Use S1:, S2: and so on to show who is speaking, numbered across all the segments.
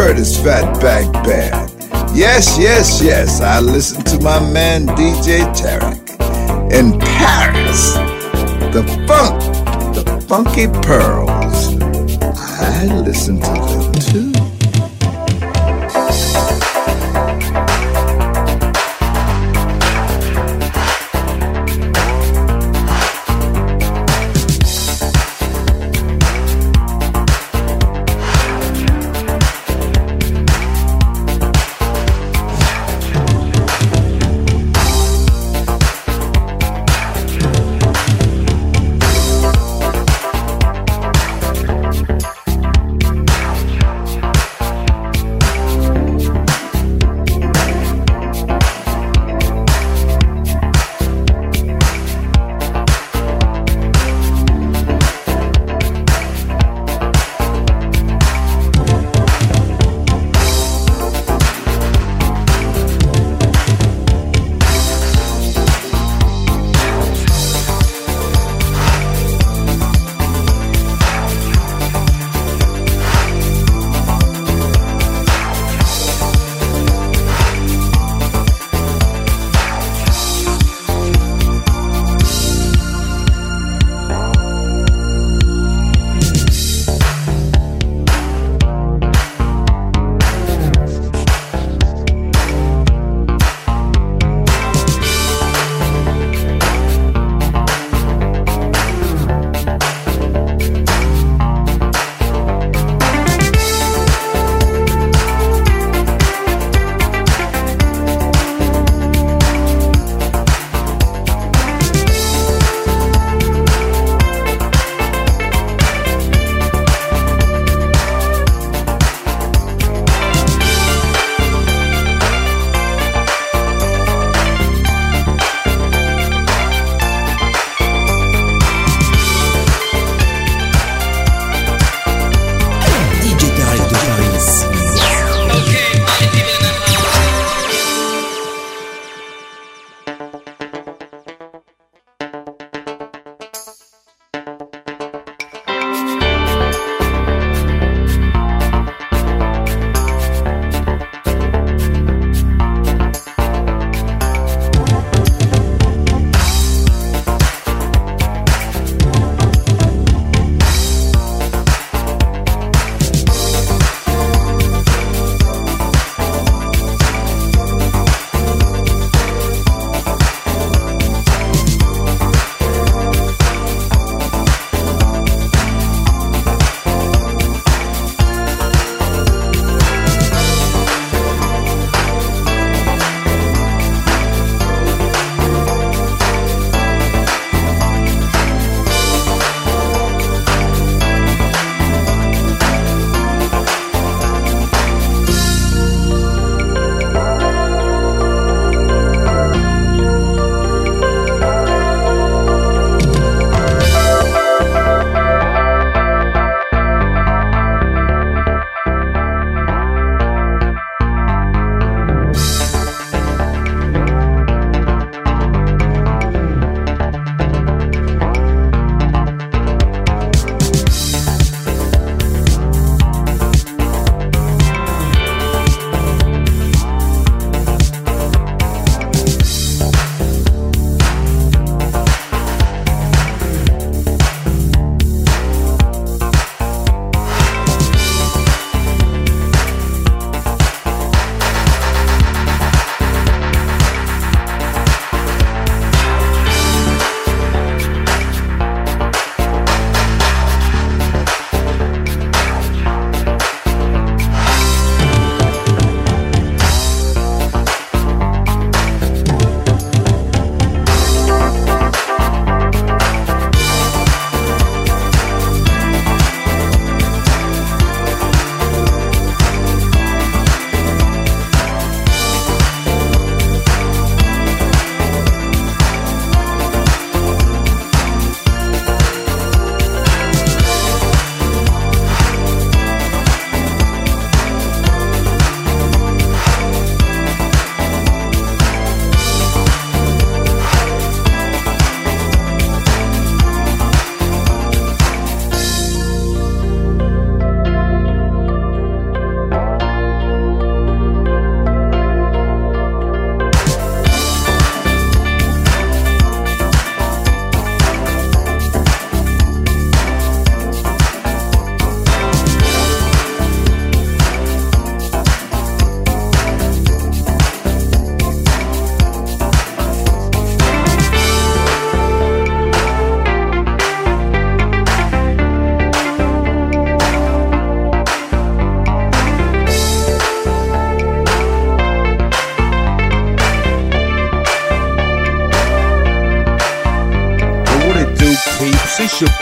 S1: Curtis Fatback Band. Yes, yes, yes, I listen to my man DJ Tarek. In Paris, the funk, the funky pearls. I listen to them too.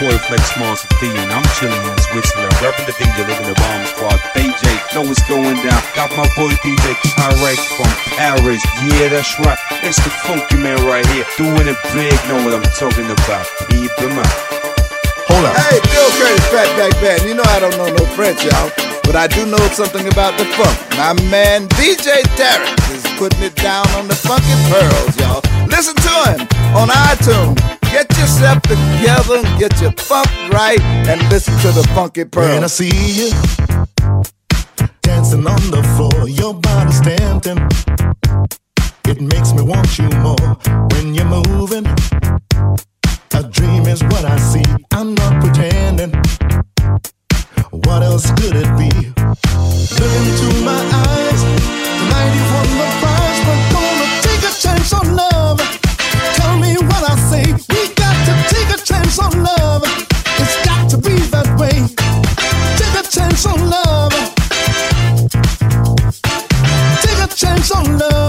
S2: Boy Flex Monster D, and I'm chilling in Switzerland, repping the DJ, living the bomb squad. DJ, know what's going down. Got my boy DJ Tarek from Paris. Yeah, that's right. It's the funky man right here, doing it big. Know what I'm talking about? Keep him out.
S1: Hold up. Hey, Bill Curtis, Fatback Band. You know I don't know no French, y'all. But I do know something about the funk. My man DJ Tarek is putting it down on the funky pearls, y'all. Listen to him on iTunes. Get yourself together get your funk right and listen to the funky pearl.
S3: When I see you dancing on the floor, your body's tempting. It makes me want you more when you're moving. A dream is what I see. I'm not pretending. What else could it be? Look into my eyes. Tonight you won chance on love. Take a chance on love.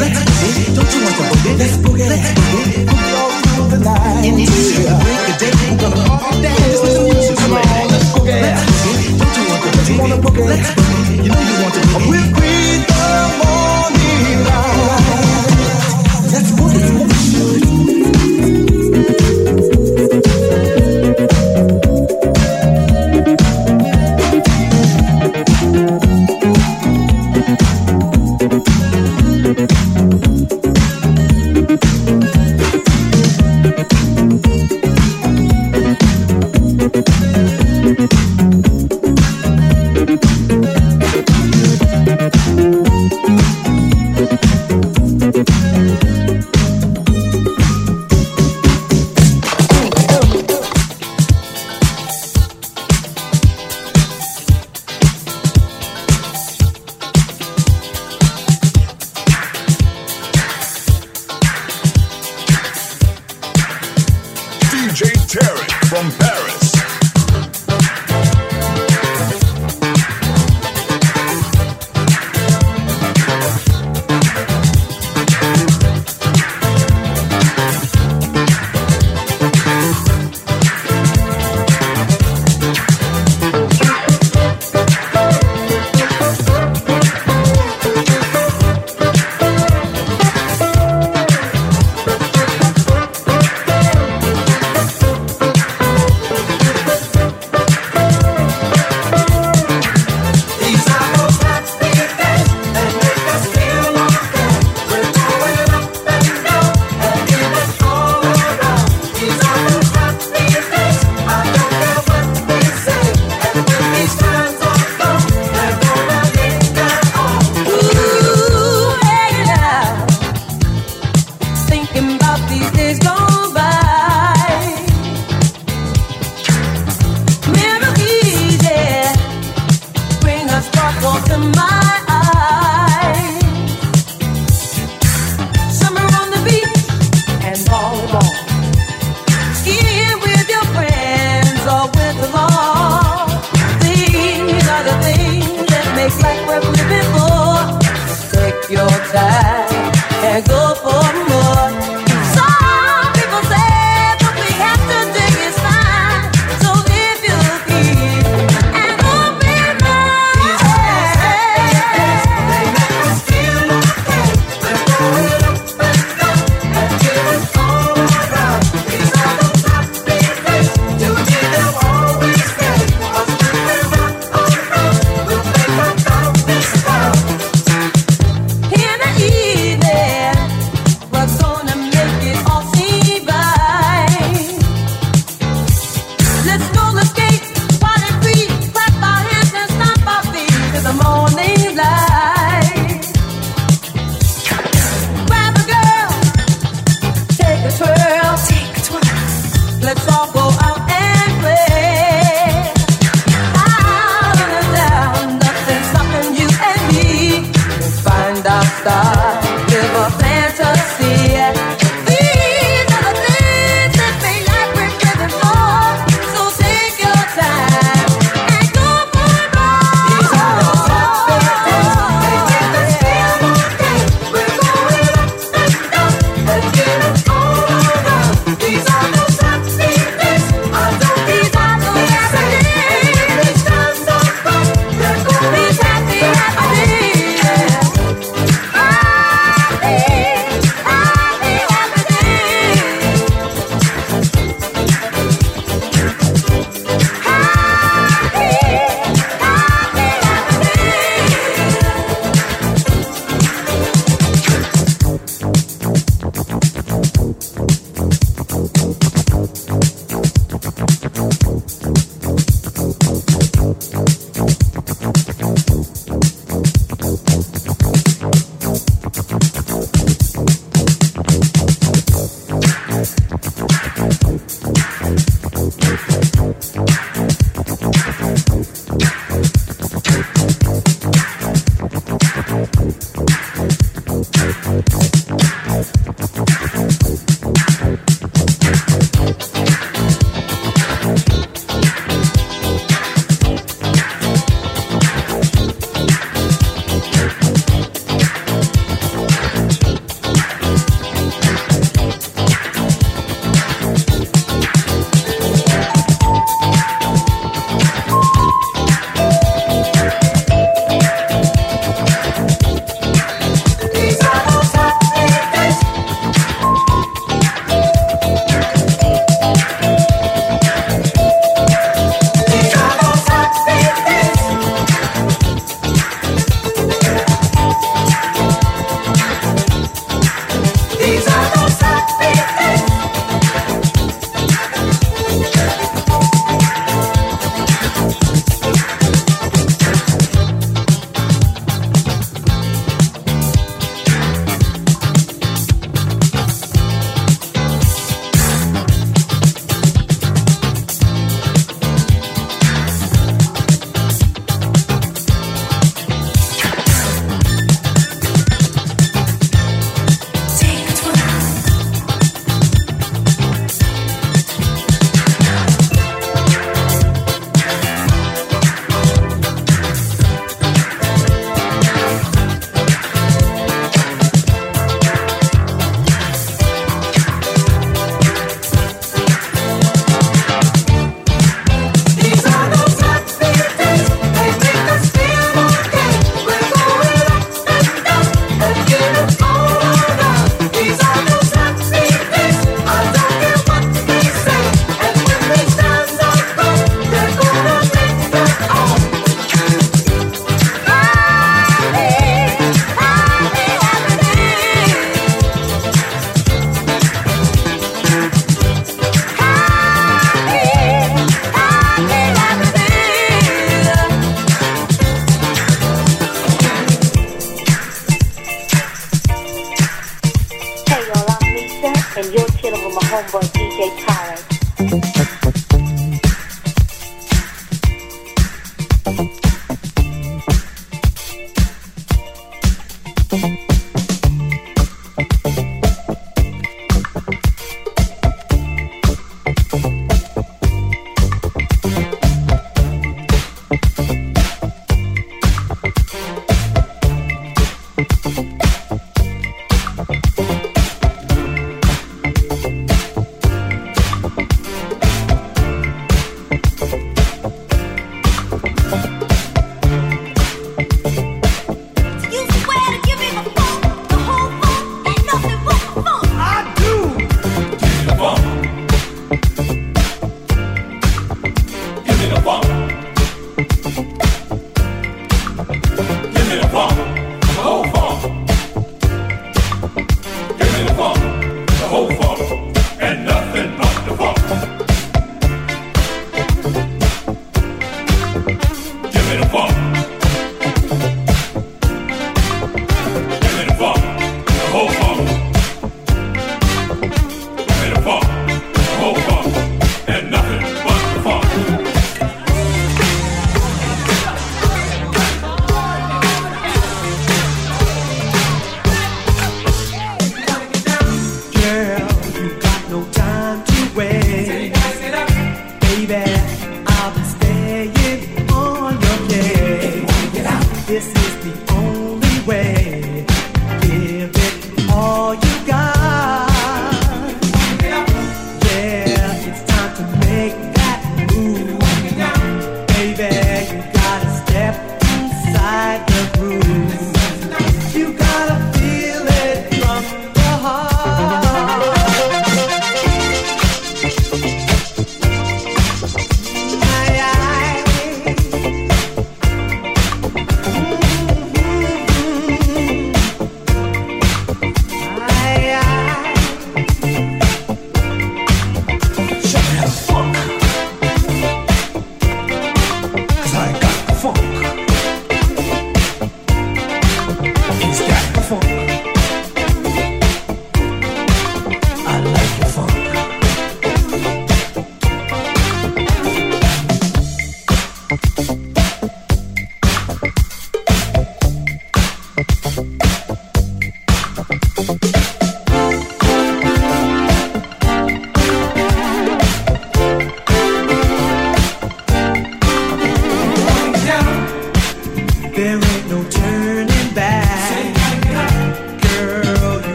S3: Let's boogie. Don't you want to boogie? Let's boogie. Let's boogie.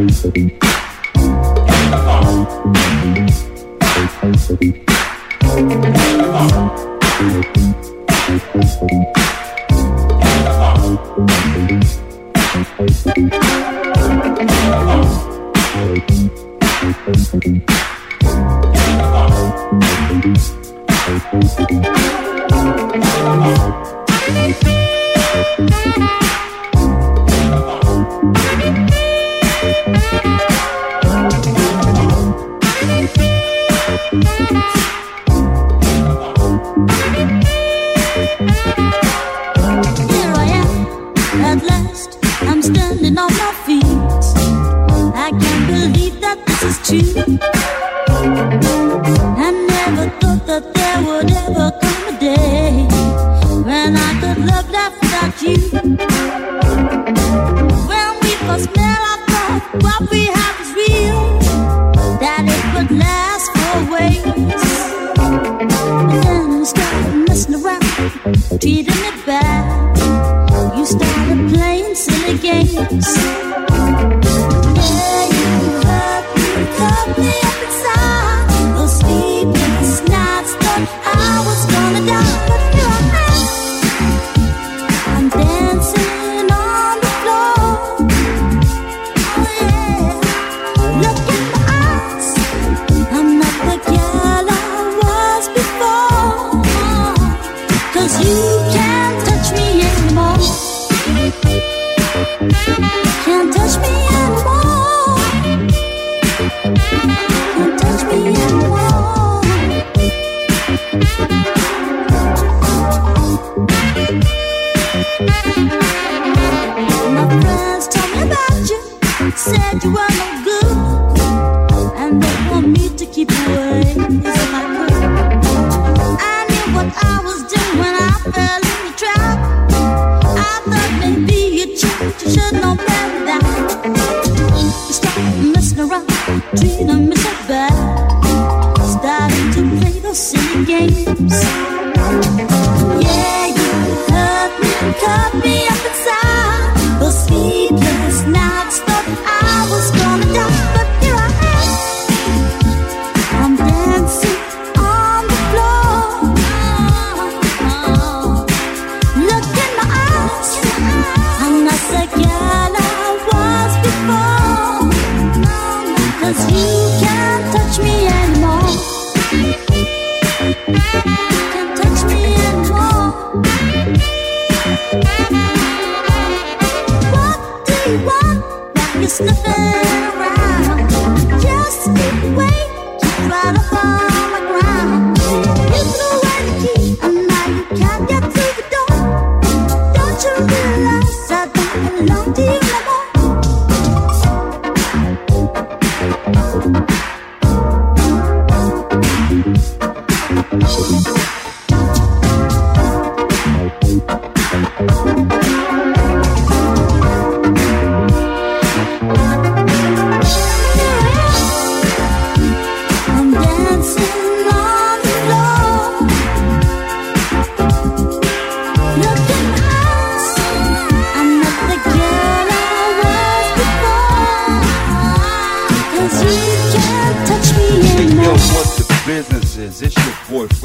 S3: place to be.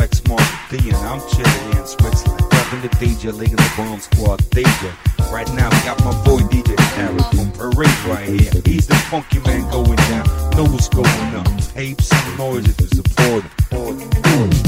S3: sex and I'm chilling in Switzerland, grabbing
S4: the DJ,
S1: leading the bomb squad DJ. Right now, got my boy DJ Tarek from Paris right here. He's the funky man
S5: going down, know what's going on. Ape some noise if you support.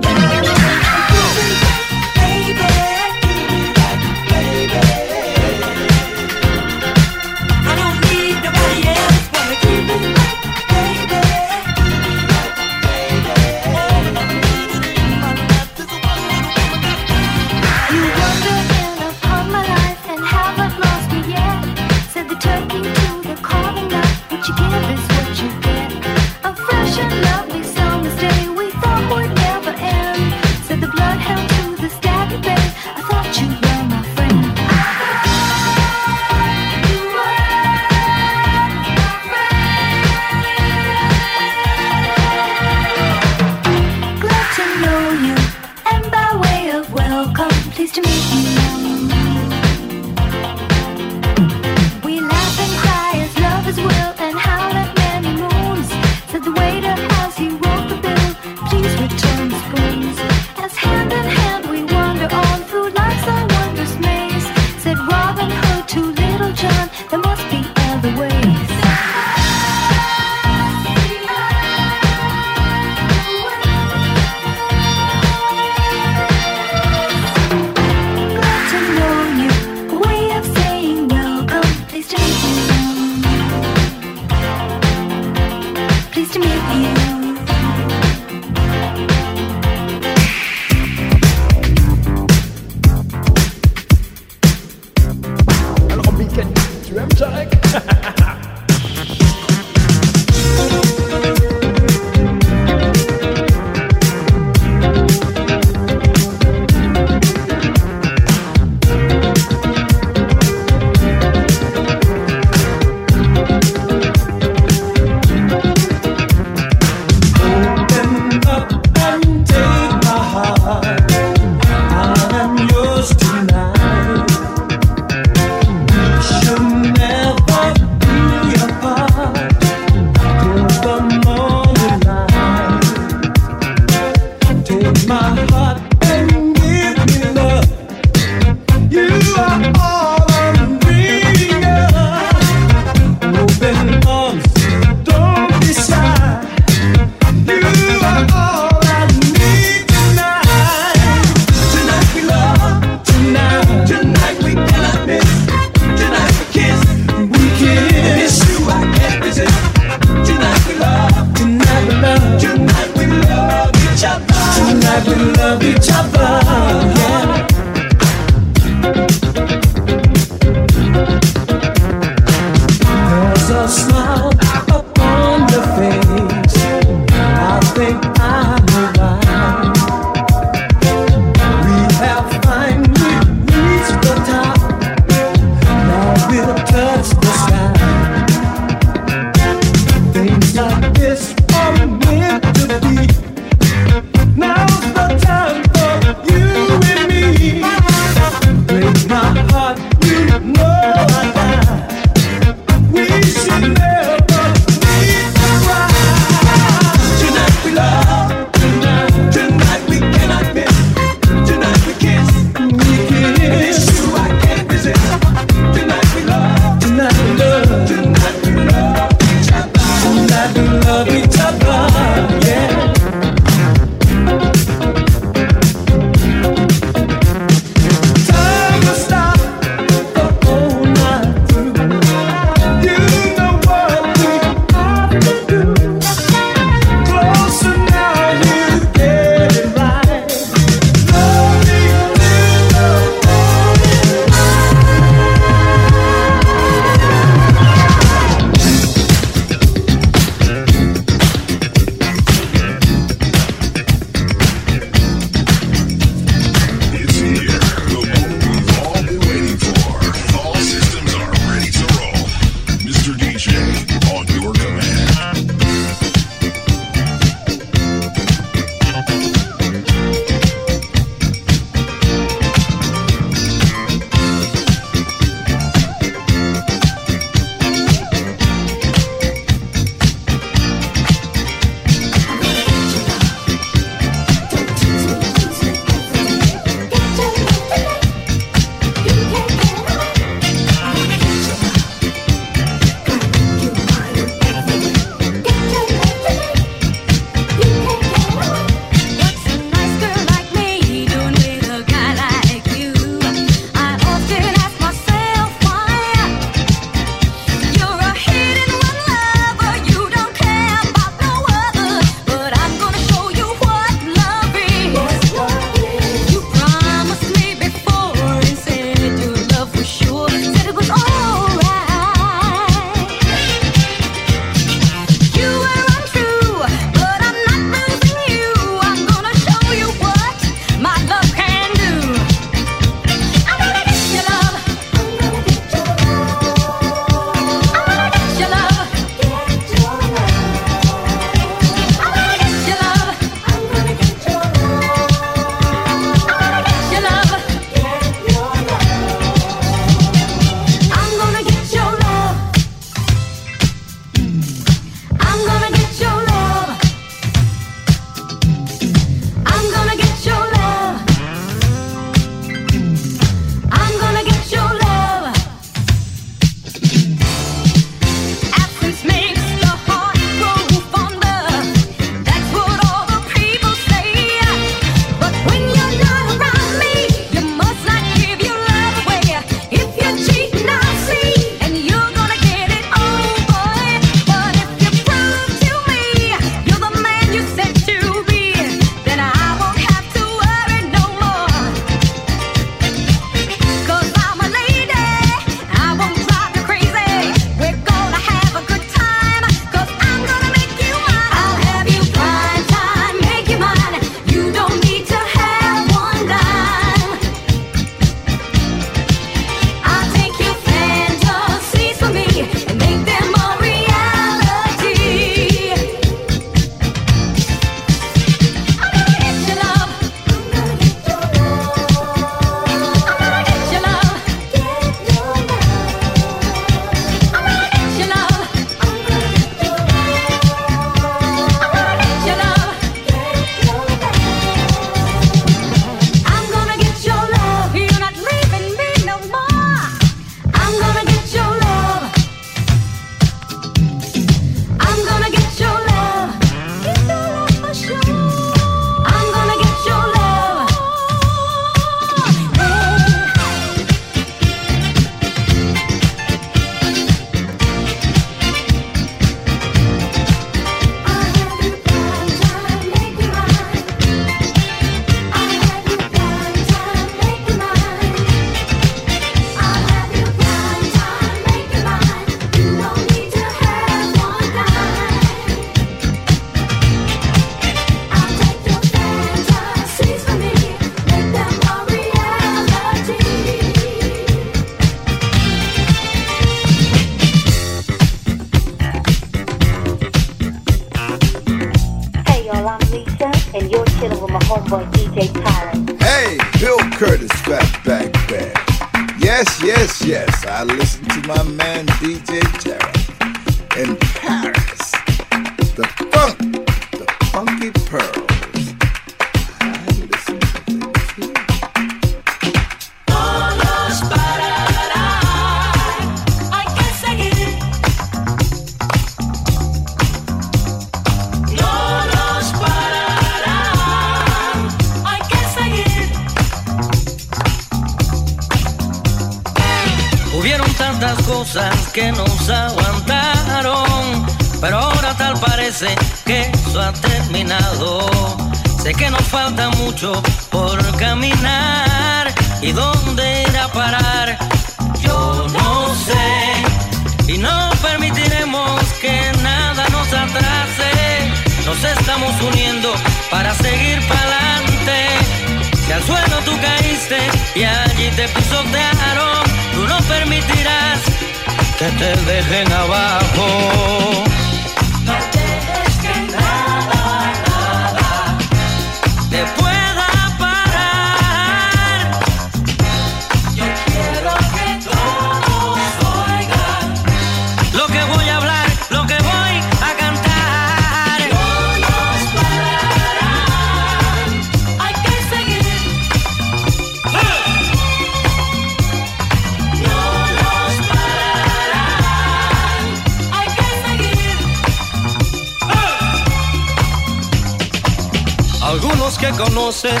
S5: Que conoces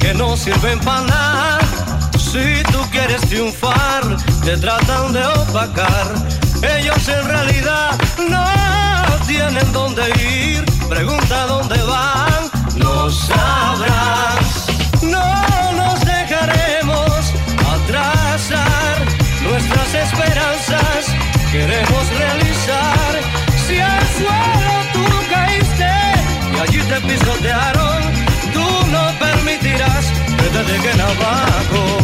S5: que no sirven para nada. Si tú quieres triunfar, te tratan de opacar. Ellos en realidad no tienen dónde ir. Pregunta dónde van, no sabrás. No nos dejaremos atrasar nuestras esperanzas. Queremos realizar. Si al suelo tú caíste y allí te pisotearon lleguen abajo.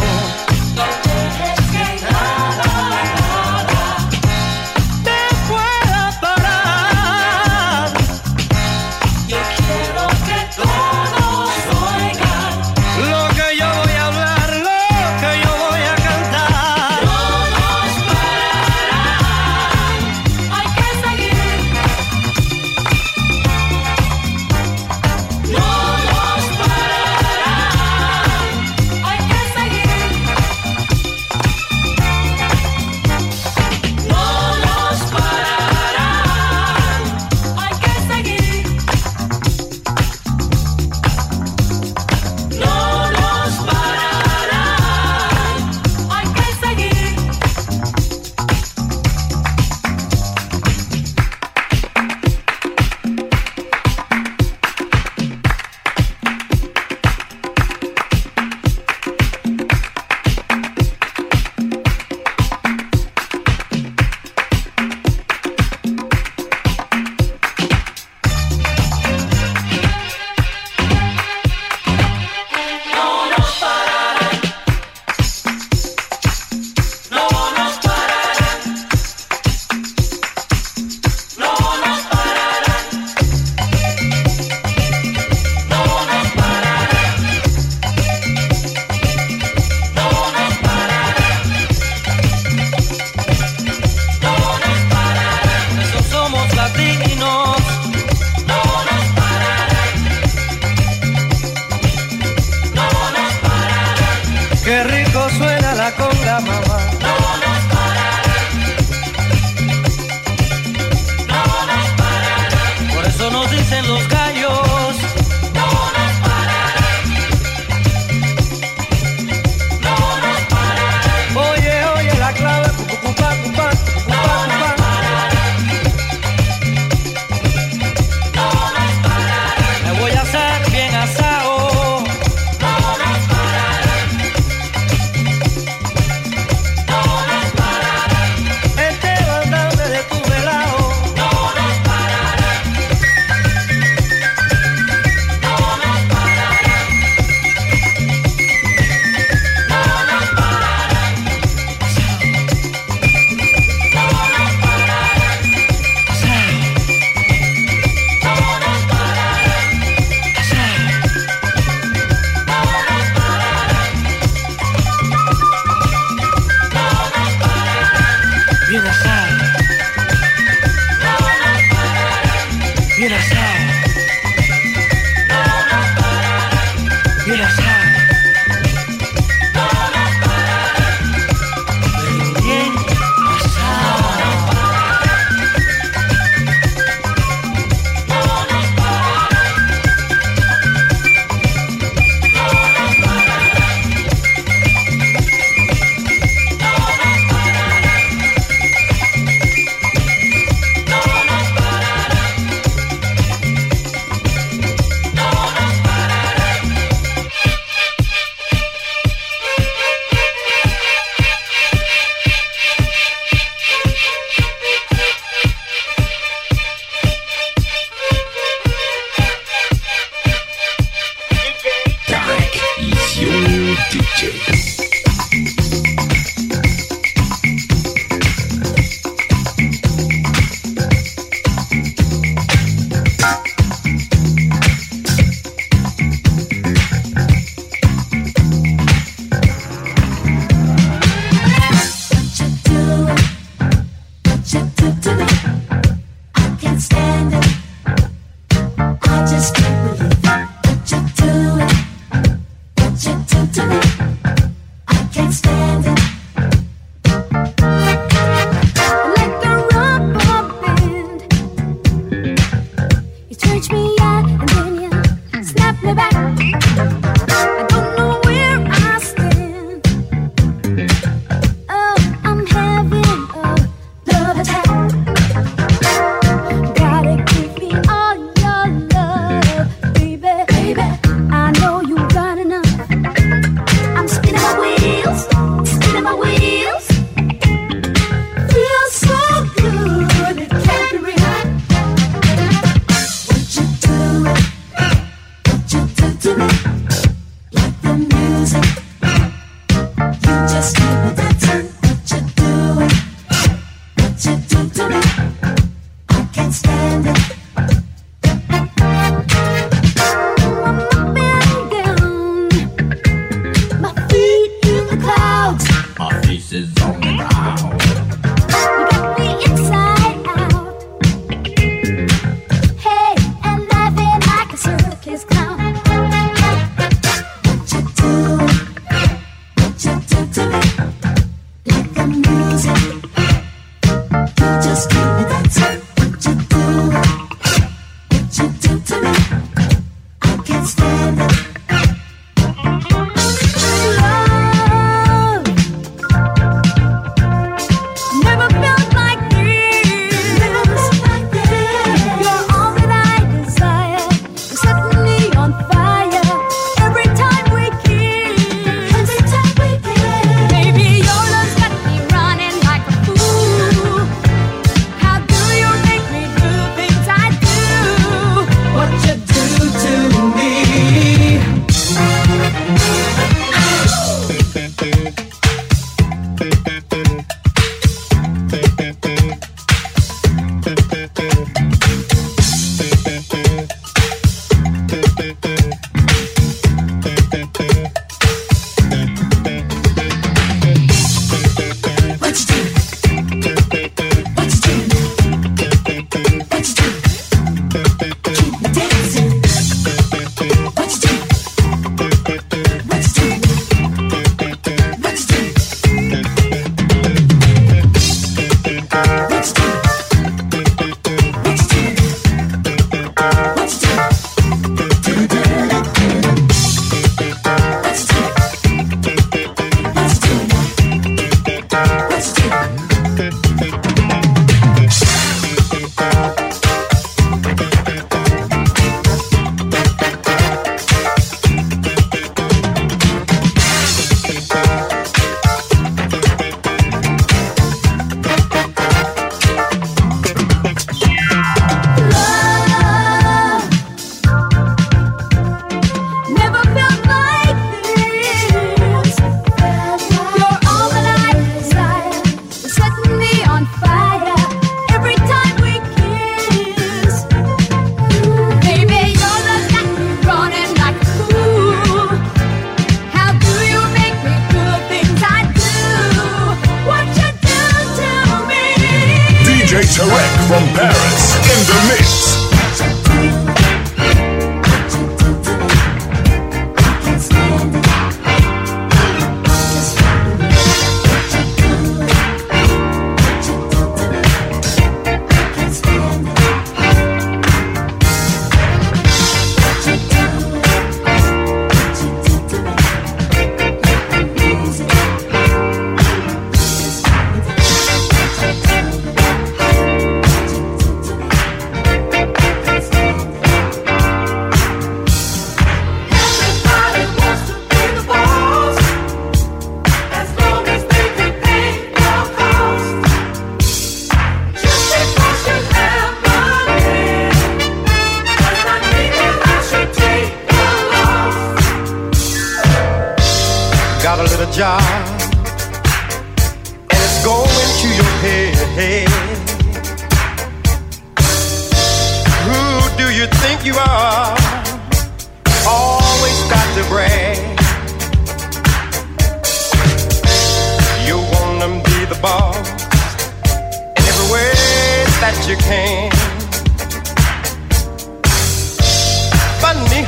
S5: Abajo.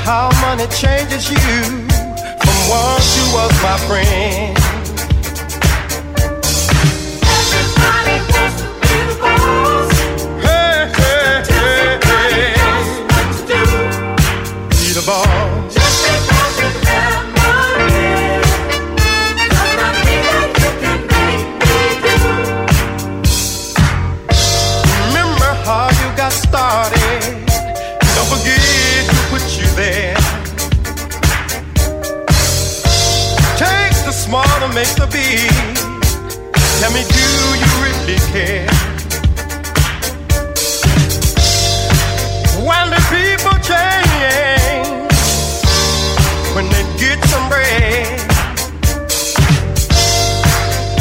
S6: how money changes you from one you was my friend.
S7: Everybody, really care? When the people change, when they get some bread,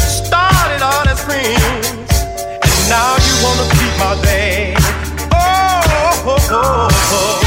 S7: started all as friends, and now you wanna beat my dad. oh, oh, oh. oh.
S6: oh.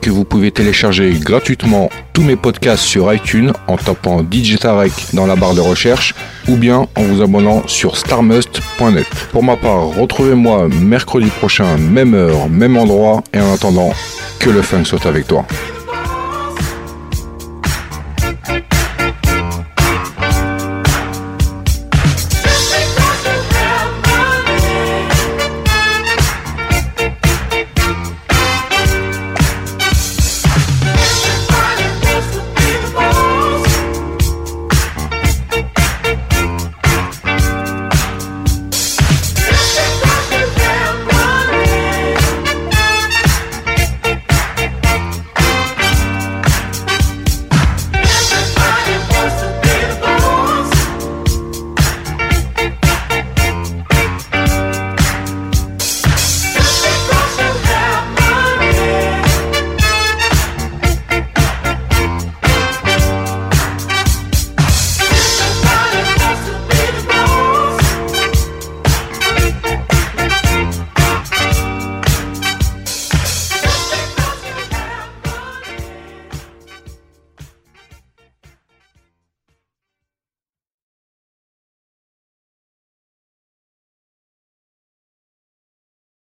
S6: que vous pouvez télécharger gratuitement tous mes podcasts sur iTunes en tapant DJ Tarek dans la barre de recherche ou bien en vous abonnant sur starmust.net. Pour ma part, retrouvez-moi mercredi prochain, même heure, même endroit et en attendant, que le funk soit avec toi.